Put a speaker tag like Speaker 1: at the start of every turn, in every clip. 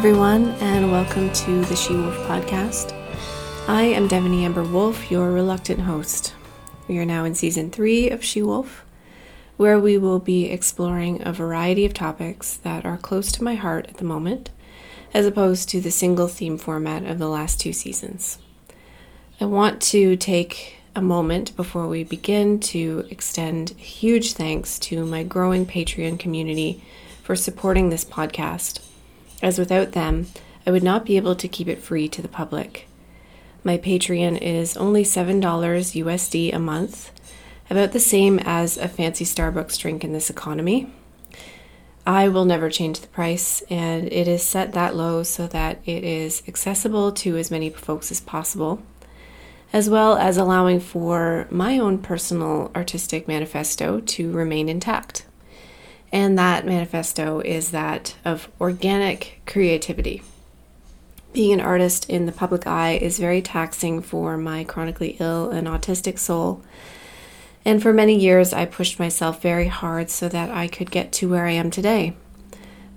Speaker 1: Everyone, and welcome to the She Wolfe podcast. I am Devany Amber Wolfe, your reluctant host. We are now in season three of She Wolfe, where we will be exploring a variety of topics that are close to my heart at the moment, as opposed to the single theme format of the last two seasons. I want to take a moment before we begin to extend huge thanks to my growing Patreon community for supporting this podcast as without them, I would not be able to keep it free to the public. My Patreon is only $7 USD a month, about the same as a fancy Starbucks drink in this economy. I will never change the price, and it is set that low so that it is accessible to as many folks as possible, as well as allowing for my own personal artistic manifesto to remain intact. And that manifesto is that of organic creativity. Being an artist in the public eye is very taxing for my chronically ill and autistic soul. And for many years, I pushed myself very hard so that I could get to where I am today.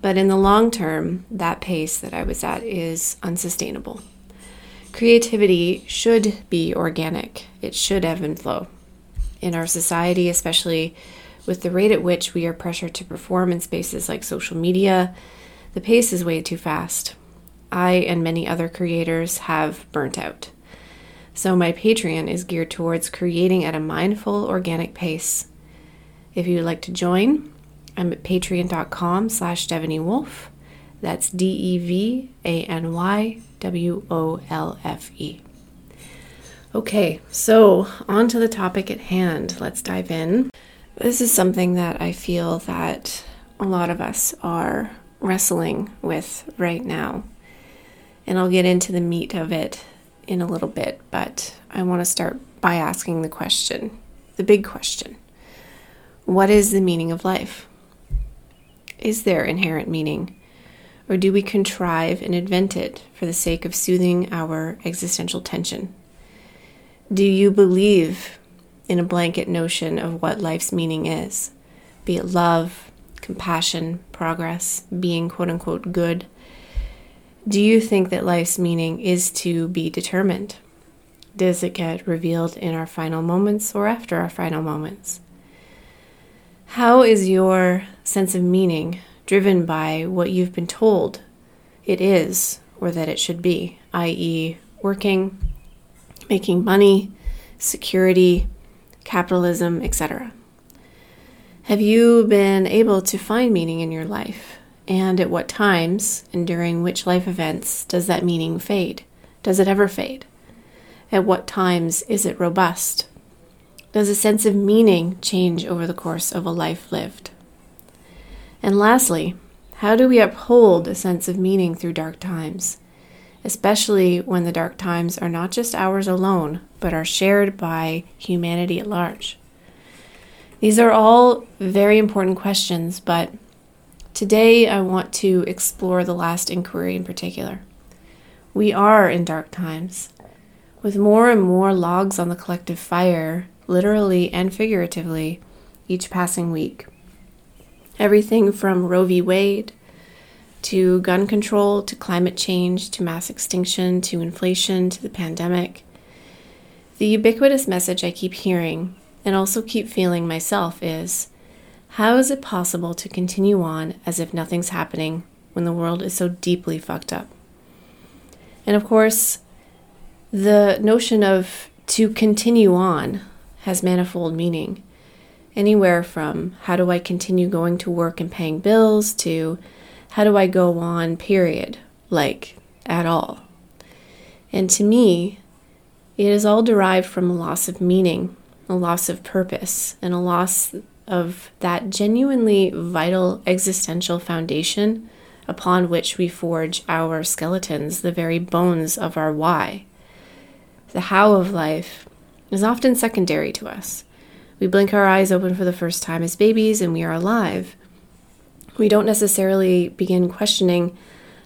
Speaker 1: But in the long term, that pace that I was at is unsustainable. Creativity should be organic, it should ebb and flow. In our society, especially with the rate at which we are pressured to perform in spaces like social media, the pace is way too fast. I and many other creators have burnt out. So my Patreon is geared towards creating at a mindful, organic pace. If you would like to join, I'm at patreon.com slash Wolf. That's D-E-V-A-N-Y-W-O-L-F-E. Okay, so on to the topic at hand. Let's dive in. This is something that I feel that a lot of us are wrestling with right now. And I'll get into the meat of it in a little bit, but I want to start by asking the question the big question What is the meaning of life? Is there inherent meaning? Or do we contrive and invent it for the sake of soothing our existential tension? Do you believe in a blanket notion of what life's meaning is be it love, compassion, progress, being quote unquote good. Do you think that life's meaning is to be determined? Does it get revealed in our final moments or after our final moments? How is your sense of meaning driven by what you've been told it is or that it should be, i.e., working, making money, security, capitalism, etc. Have you been able to find meaning in your life? And at what times and during which life events does that meaning fade? Does it ever fade? At what times is it robust? Does a sense of meaning change over the course of a life lived? And lastly, how do we uphold a sense of meaning through dark times? Especially when the dark times are not just ours alone, but are shared by humanity at large? These are all very important questions, but today I want to explore the last inquiry in particular. We are in dark times, with more and more logs on the collective fire, literally and figuratively, each passing week. Everything from Roe v. Wade to gun control, to climate change, to mass extinction, to inflation, to the pandemic. The ubiquitous message I keep hearing and also keep feeling myself is how is it possible to continue on as if nothing's happening when the world is so deeply fucked up? And of course, the notion of to continue on has manifold meaning. Anywhere from how do I continue going to work and paying bills to how do I go on, period, like at all? And to me, it is all derived from a loss of meaning, a loss of purpose, and a loss of that genuinely vital existential foundation upon which we forge our skeletons, the very bones of our why. The how of life is often secondary to us. We blink our eyes open for the first time as babies and we are alive we don't necessarily begin questioning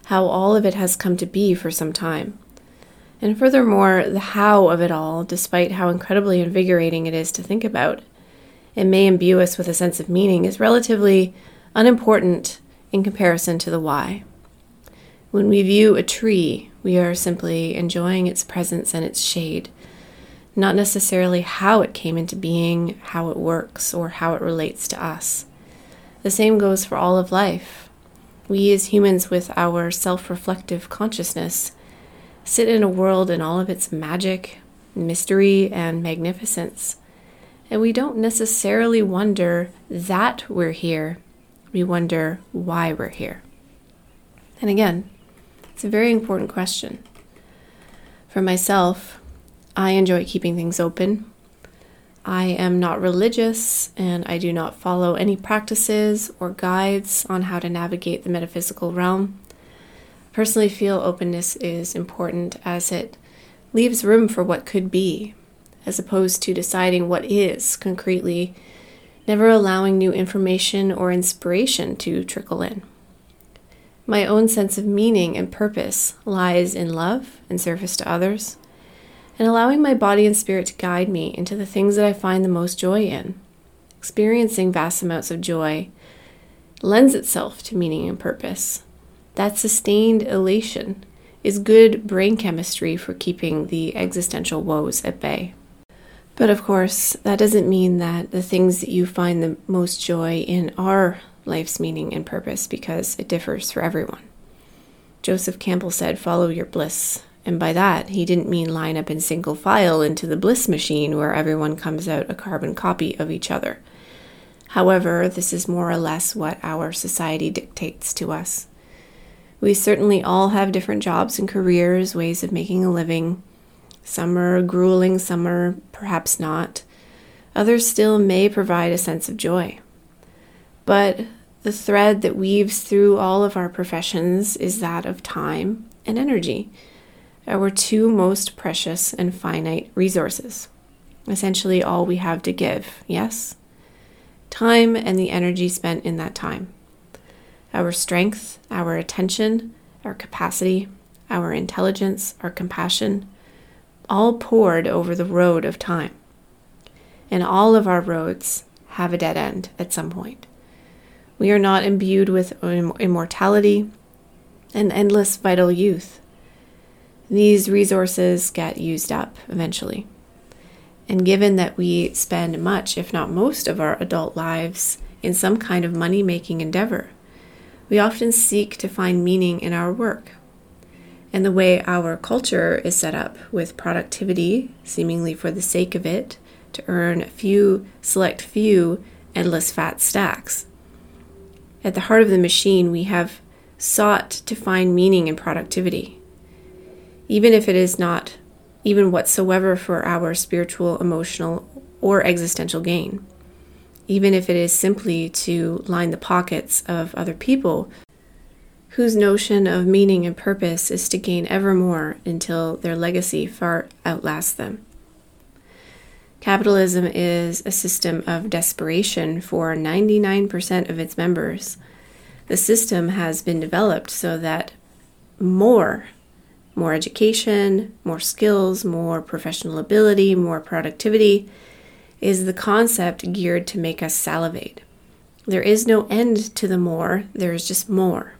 Speaker 1: how all of it has come to be for some time. And furthermore, the how of it all, despite how incredibly invigorating it is to think about, it may imbue us with a sense of meaning, is relatively unimportant in comparison to the why. When we view a tree, we are simply enjoying its presence and its shade, not necessarily how it came into being, how it works, or how it relates to us. The same goes for all of life. We, as humans with our self reflective consciousness, sit in a world in all of its magic, mystery, and magnificence. And we don't necessarily wonder that we're here, we wonder why we're here. And again, it's a very important question. For myself, I enjoy keeping things open. I am not religious and I do not follow any practices or guides on how to navigate the metaphysical realm. Personally feel openness is important as it leaves room for what could be, as opposed to deciding what is concretely, never allowing new information or inspiration to trickle in. My own sense of meaning and purpose lies in love and service to others and allowing my body and spirit to guide me into the things that I find the most joy in. Experiencing vast amounts of joy lends itself to meaning and purpose. That sustained elation is good brain chemistry for keeping the existential woes at bay. But of course, that doesn't mean that the things that you find the most joy in are life's meaning and purpose because it differs for everyone. Joseph Campbell said, Follow your bliss. And by that, he didn't mean line up in single file into the bliss machine where everyone comes out a carbon copy of each other. However, this is more or less what our society dictates to us. We certainly all have different jobs and careers, ways of making a living. Some are grueling, some are perhaps not. Others still may provide a sense of joy. But the thread that weaves through all of our professions is that of time and energy our two most precious and finite resources. Essentially, all we have to give, yes? Time and the energy spent in that time. Our strength, our attention, our capacity, our intelligence, our compassion, all poured over the road of time. And all of our roads have a dead end at some point. We are not imbued with immortality and endless vital youth these resources get used up eventually. And given that we spend much, if not most, of our adult lives in some kind of money making endeavor, we often seek to find meaning in our work. And the way our culture is set up with productivity, seemingly for the sake of it, to earn a few, select few, endless fat stacks. At the heart of the machine, we have sought to find meaning in productivity even if it is not even whatsoever for our spiritual, emotional, or existential gain. Even if it is simply to line the pockets of other people whose notion of meaning and purpose is to gain ever more until their legacy far outlasts them. Capitalism is a system of desperation for 99% of its members. The system has been developed so that more more education, more skills, more professional ability, more productivity is the concept geared to make us salivate. There is no end to the more, there is just more.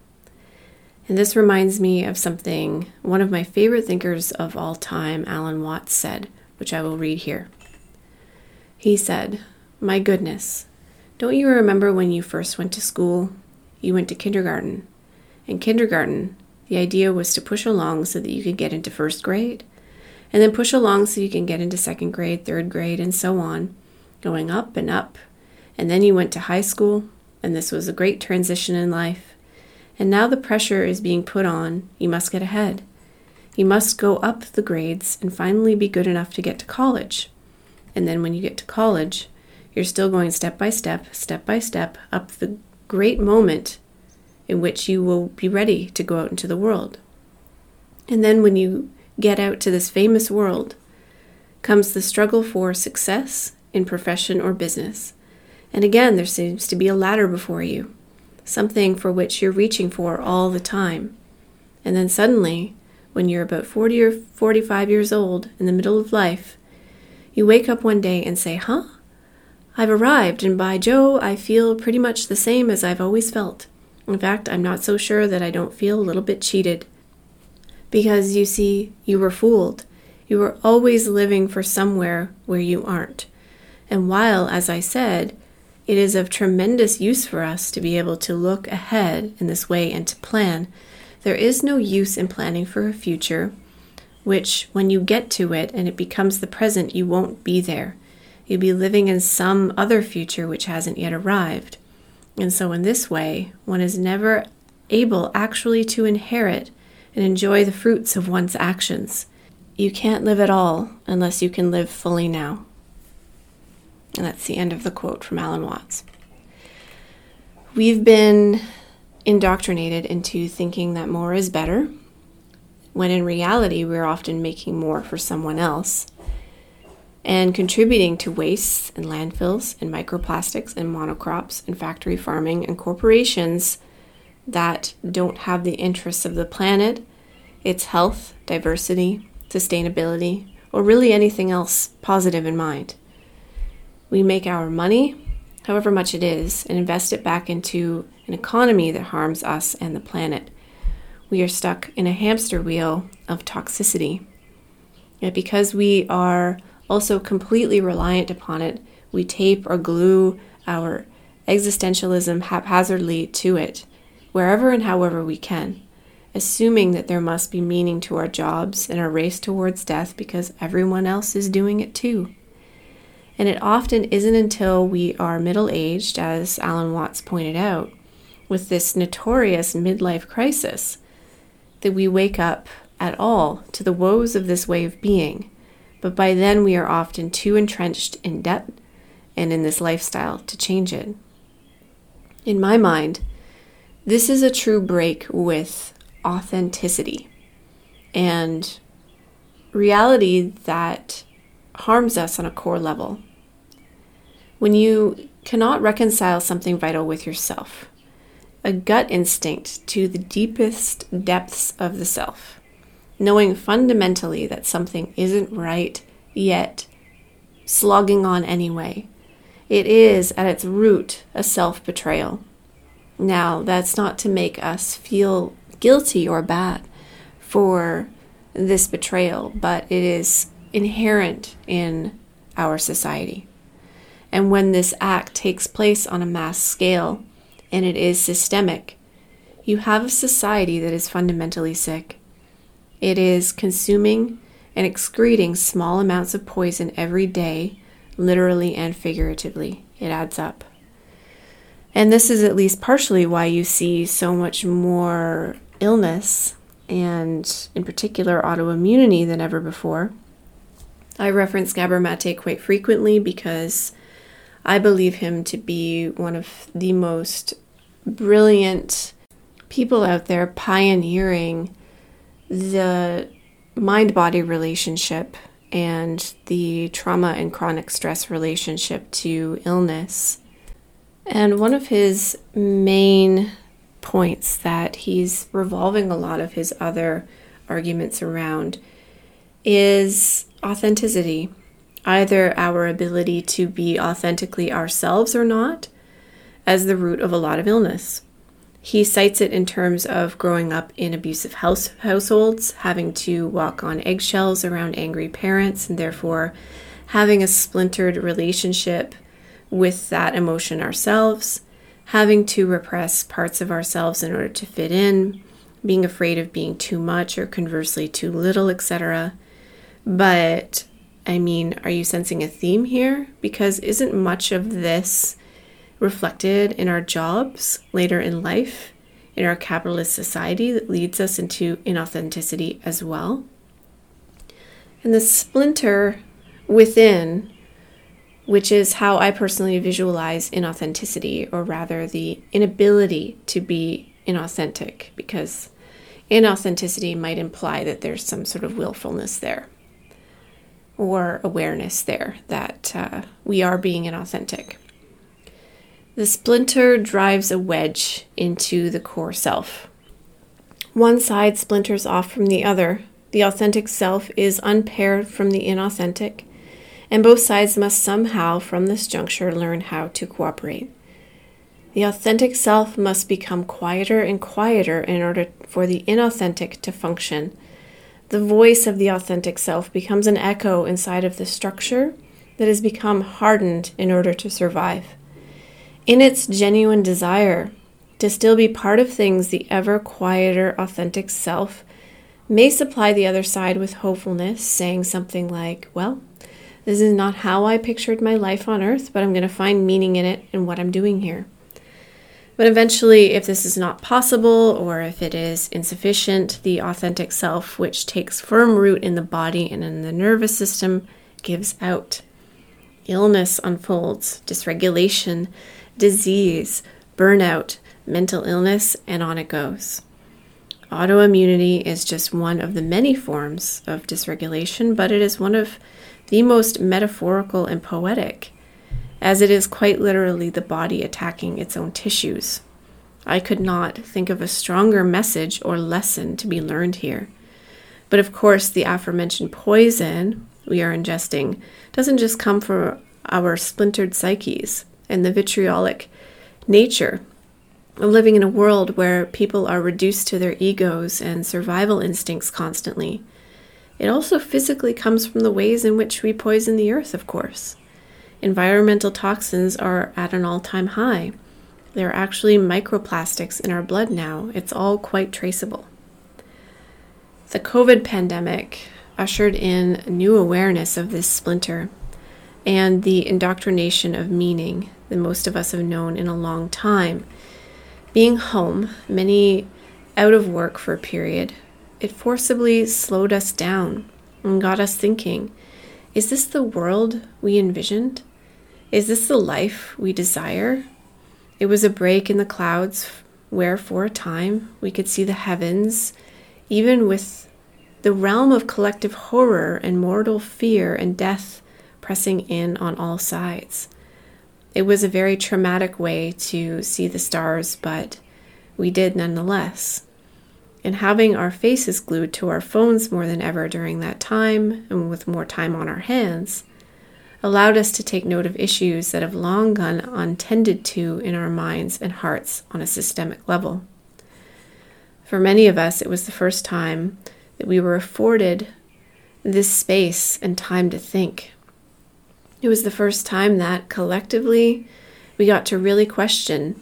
Speaker 1: And this reminds me of something one of my favorite thinkers of all time, Alan Watts, said, which I will read here. He said, My goodness, don't you remember when you first went to school? You went to kindergarten. In kindergarten, the idea was to push along so that you could get into first grade, and then push along so you can get into second grade, third grade, and so on, going up and up. And then you went to high school, and this was a great transition in life. And now the pressure is being put on. You must get ahead. You must go up the grades and finally be good enough to get to college. And then when you get to college, you're still going step by step, step by step, up the great moment in which you will be ready to go out into the world. And then when you get out to this famous world, comes the struggle for success in profession or business. And again, there seems to be a ladder before you, something for which you're reaching for all the time. And then suddenly, when you're about 40 or 45 years old in the middle of life, you wake up one day and say, Huh? I've arrived, and by Joe, I feel pretty much the same as I've always felt In fact, I'm not so sure that I don't feel a little bit cheated. Because you see, you were fooled. You were always living for somewhere where you aren't. And while, as I said, it is of tremendous use for us to be able to look ahead in this way and to plan, there is no use in planning for a future which, when you get to it and it becomes the present, you won't be there. You'll be living in some other future which hasn't yet arrived. And so, in this way, one is never able actually to inherit and enjoy the fruits of one's actions. You can't live at all unless you can live fully now. And that's the end of the quote from Alan Watts. We've been indoctrinated into thinking that more is better, when in reality, we're often making more for someone else and contributing to wastes and landfills and microplastics and monocrops and factory farming and corporations that don't have the interests of the planet, its health, diversity, sustainability, or really anything else positive in mind. We make our money, however much it is, and invest it back into an economy that harms us and the planet. We are stuck in a hamster wheel of toxicity. Yet because we are also completely reliant upon it, we tape or glue our existentialism haphazardly to it, wherever and however we can, assuming that there must be meaning to our jobs and our race towards death because everyone else is doing it too. And it often isn't until we are middle aged, as Alan Watts pointed out, with this notorious midlife crisis, that we wake up at all to the woes of this way of being but by then we are often too entrenched in debt and in this lifestyle to change it. In my mind, this is a true break with authenticity and reality that harms us on a core level. When you cannot reconcile something vital with yourself, a gut instinct to the deepest depths of the self, knowing fundamentally that something isn't right, yet slogging on anyway. It is, at its root, a self betrayal. Now, that's not to make us feel guilty or bad for this betrayal, but it is inherent in our society. And when this act takes place on a mass scale and it is systemic, you have a society that is fundamentally sick. It is consuming and excreting small amounts of poison every day, literally and figuratively. It adds up. And this is at least partially why you see so much more illness and, in particular, autoimmunity than ever before. I reference Gabor Mate quite frequently because I believe him to be one of the most brilliant people out there pioneering the mind body relationship and the trauma and chronic stress relationship to illness. And one of his main points that he's revolving a lot of his other arguments around is authenticity, either our ability to be authentically ourselves or not, as the root of a lot of illness. He cites it in terms of growing up in abusive house, households, having to walk on eggshells around angry parents, and therefore having a splintered relationship with that emotion ourselves, having to repress parts of ourselves in order to fit in, being afraid of being too much or conversely too little, etc. But I mean, are you sensing a theme here? Because isn't much of this reflected in our jobs later in life, in our capitalist society that leads us into inauthenticity as well. And the splinter within, which is how I personally visualize inauthenticity, or rather the inability to be inauthentic, because inauthenticity might imply that there's some sort of willfulness there or awareness there that uh, we are being inauthentic. The splinter drives a wedge into the core self. One side splinters off from the other. The authentic self is unpaired from the inauthentic, and both sides must somehow, from this juncture, learn how to cooperate. The authentic self must become quieter and quieter in order for the inauthentic to function. The voice of the authentic self becomes an echo inside of the structure that has become hardened in order to survive. In its genuine desire to still be part of things, the ever quieter, authentic self may supply the other side with hopefulness, saying something like, Well, this is not how I pictured my life on earth, but I'm going to find meaning in it and what I'm doing here. But eventually, if this is not possible or if it is insufficient, the authentic self, which takes firm root in the body and in the nervous system, gives out. Illness unfolds, dysregulation, disease, burnout, mental illness, and on it goes. Autoimmunity is just one of the many forms of dysregulation, but it is one of the most metaphorical and poetic, as it is quite literally the body attacking its own tissues. I could not think of a stronger message or lesson to be learned here. But of course, the aforementioned poison we are ingesting doesn't just come from our splintered psyches and the vitriolic nature of living in a world where people are reduced to their egos and survival instincts constantly. It also physically comes from the ways in which we poison the earth, of course. Environmental toxins are at an all time high. There are actually microplastics in our blood now. It's all quite traceable. The COVID pandemic ushered in new awareness of this splinter and the indoctrination of meaning that most of us have known in a long time being home, many out of work for a period, it forcibly slowed us down and got us thinking is this the world we envisioned? Is this the life we desire? It was a break in the clouds where, for a time, we could see the heavens, even with the realm of collective horror and mortal fear and death pressing in on all sides. It was a very traumatic way to see the stars, but we did nonetheless. And having our faces glued to our phones more than ever during that time, and with more time on our hands, allowed us to take note of issues that have long gone untended to in our minds and hearts on a systemic level. For many of us, it was the first time that we were afforded this space and time to think. It was the first time that collectively we got to really question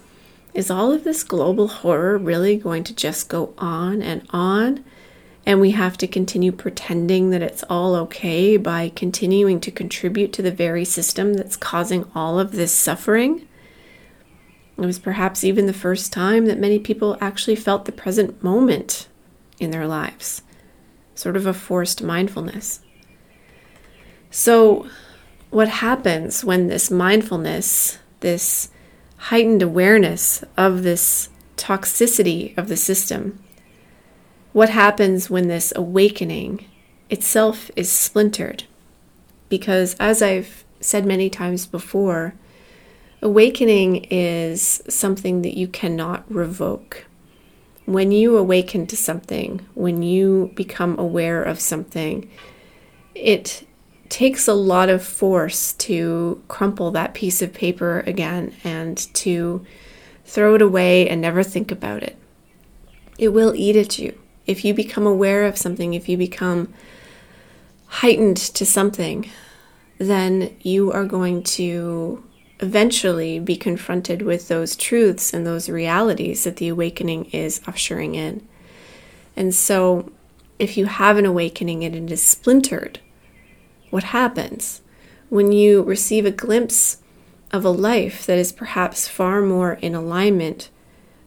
Speaker 1: is all of this global horror really going to just go on and on? And we have to continue pretending that it's all okay by continuing to contribute to the very system that's causing all of this suffering. It was perhaps even the first time that many people actually felt the present moment in their lives, sort of a forced mindfulness. So, what happens when this mindfulness, this heightened awareness of this toxicity of the system? What happens when this awakening itself is splintered? Because, as I've said many times before, awakening is something that you cannot revoke. When you awaken to something, when you become aware of something, it takes a lot of force to crumple that piece of paper again and to throw it away and never think about it. It will eat at you. If you become aware of something, if you become heightened to something, then you are going to eventually be confronted with those truths and those realities that the awakening is ushering in. And so, if you have an awakening and it is splintered, what happens when you receive a glimpse of a life that is perhaps far more in alignment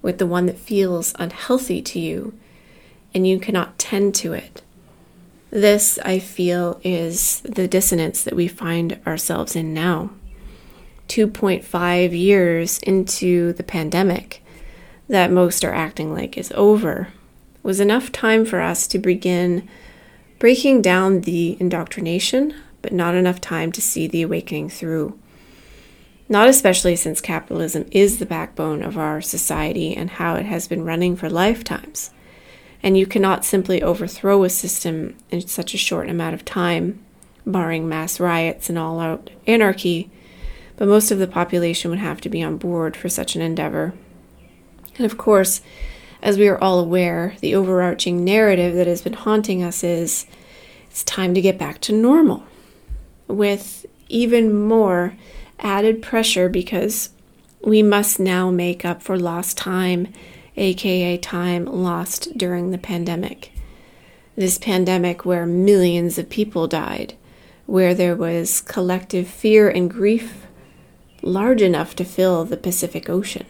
Speaker 1: with the one that feels unhealthy to you and you cannot tend to it. This, I feel, is the dissonance that we find ourselves in now. 2.5 years into the pandemic, that most are acting like is over, was enough time for us to begin breaking down the indoctrination, but not enough time to see the awakening through. Not especially since capitalism is the backbone of our society and how it has been running for lifetimes. And you cannot simply overthrow a system in such a short amount of time, barring mass riots and all out anarchy, but most of the population would have to be on board for such an endeavor. And of course, as we are all aware, the overarching narrative that has been haunting us is it's time to get back to normal, with even more added pressure because we must now make up for lost time, aka time lost during the pandemic. This pandemic, where millions of people died, where there was collective fear and grief large enough to fill the Pacific Ocean.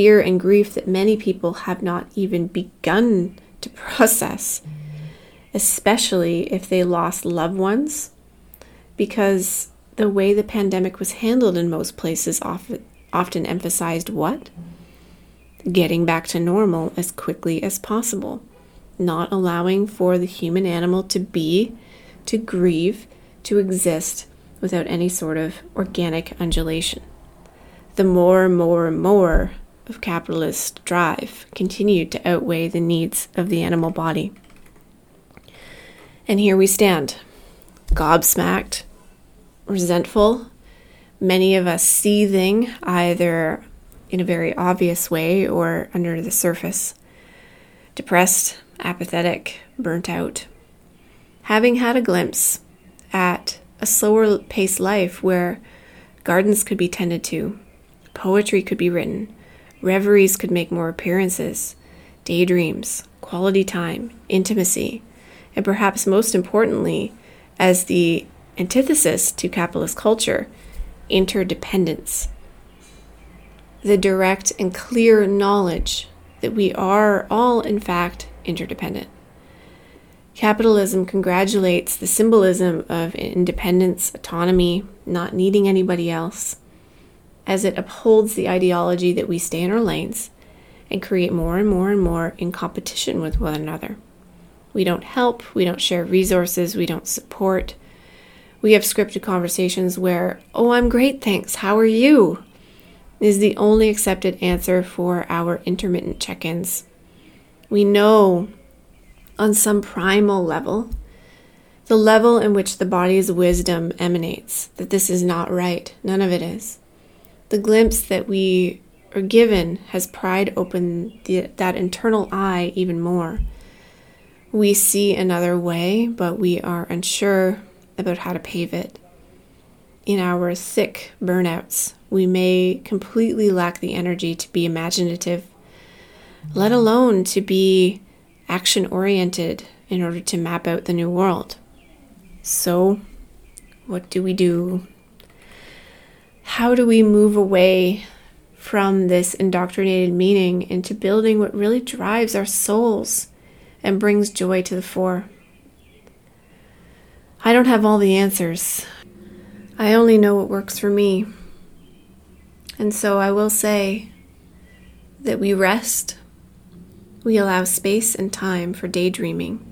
Speaker 1: Fear and grief that many people have not even begun to process, especially if they lost loved ones, because the way the pandemic was handled in most places often, often emphasized what? Getting back to normal as quickly as possible, not allowing for the human animal to be, to grieve, to exist without any sort of organic undulation. The more, more, more of capitalist drive continued to outweigh the needs of the animal body. And here we stand, gobsmacked, resentful, many of us seething either in a very obvious way or under the surface, depressed, apathetic, burnt out. Having had a glimpse at a slower paced life where gardens could be tended to, poetry could be written, reveries could make more appearances, daydreams, quality time, intimacy, and perhaps most importantly, as the antithesis to capitalist culture, interdependence. The direct and clear knowledge that we are all, in fact, interdependent. Capitalism congratulates the symbolism of independence, autonomy, not needing anybody else, as it upholds the ideology that we stay in our lanes and create more and more and more in competition with one another. We don't help, we don't share resources, we don't support. We have scripted conversations where, oh, I'm great, thanks, how are you? is the only accepted answer for our intermittent check ins. We know on some primal level, the level in which the body's wisdom emanates, that this is not right. None of it is. The glimpse that we are given has pried open the, that internal eye even more. We see another way, but we are unsure about how to pave it. In our thick burnouts, we may completely lack the energy to be imaginative, let alone to be action oriented in order to map out the new world. So, what do we do? How do we move away from this indoctrinated meaning into building what really drives our souls and brings joy to the fore? I don't have all the answers. I only know what works for me. And so I will say that we rest we allow space and time for daydreaming.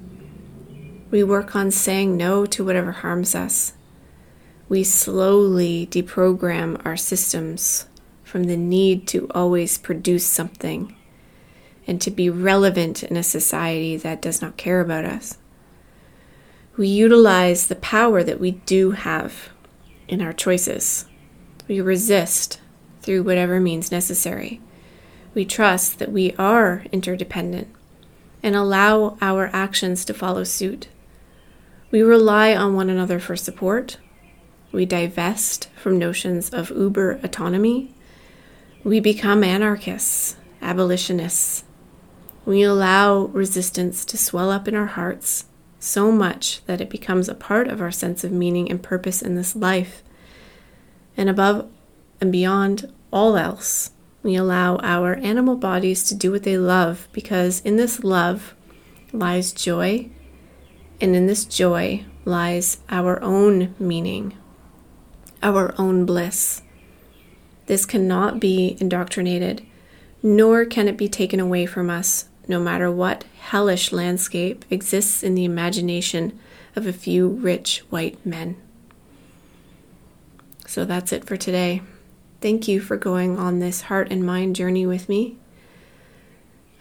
Speaker 1: We work on saying no to whatever harms us. We slowly deprogram our systems from the need to always produce something and to be relevant in a society that does not care about us. We utilize the power that we do have in our choices. We resist through whatever means necessary we trust that we are interdependent and allow our actions to follow suit. We rely on one another for support. We divest from notions of uber autonomy. We become anarchists, abolitionists. We allow resistance to swell up in our hearts so much that it becomes a part of our sense of meaning and purpose in this life. And above and beyond all else, we allow our animal bodies to do what they love because in this love lies joy, and in this joy lies our own meaning, our own bliss. This cannot be indoctrinated, nor can it be taken away from us, no matter what hellish landscape exists in the imagination of a few rich white men. So that's it for today. Thank you for going on this heart and mind journey with me.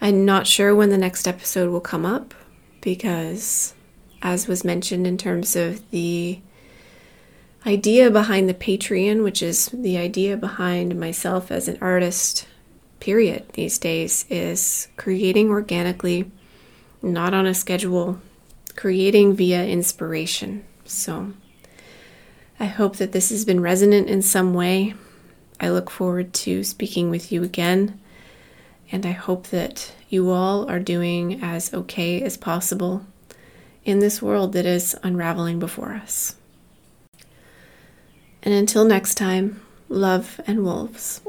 Speaker 1: I'm not sure when the next episode will come up because, as was mentioned in terms of the idea behind the Patreon, which is the idea behind myself as an artist, period, these days, is creating organically, not on a schedule, creating via inspiration. So I hope that this has been resonant in some way. I look forward to speaking with you again, and I hope that you all are doing as okay as possible in this world that is unraveling before us. And until next time, love and wolves.